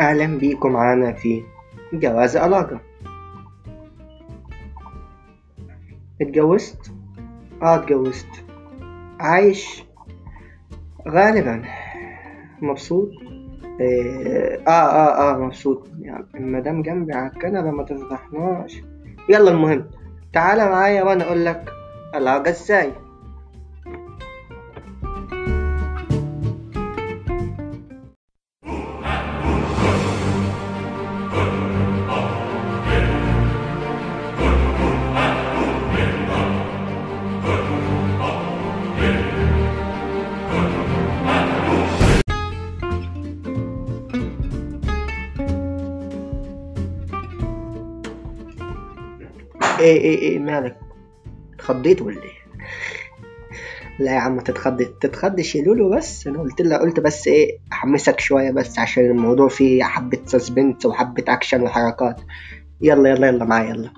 أهلا بيكم معانا في جواز علاقة اتجوزت؟ آه اتجوزت. عايش؟ غالبا. مبسوط؟ آه آه آه مبسوط. يعني المدام جنبي على الكنبة ما تفضحناش. يلا المهم تعالى معايا وأنا أقول لك العلاقة إزاي. إيه إيه إيه مالك؟ اتخضيت ولا إيه؟ لا يا عم تتخض تتخضش يا لولو بس أنا قلت لها قلت بس إيه احمسك شوية بس عشان الموضوع فيه حبة suspense وحبة اكشن وحركات. يلا يلا يلا معايا يلا.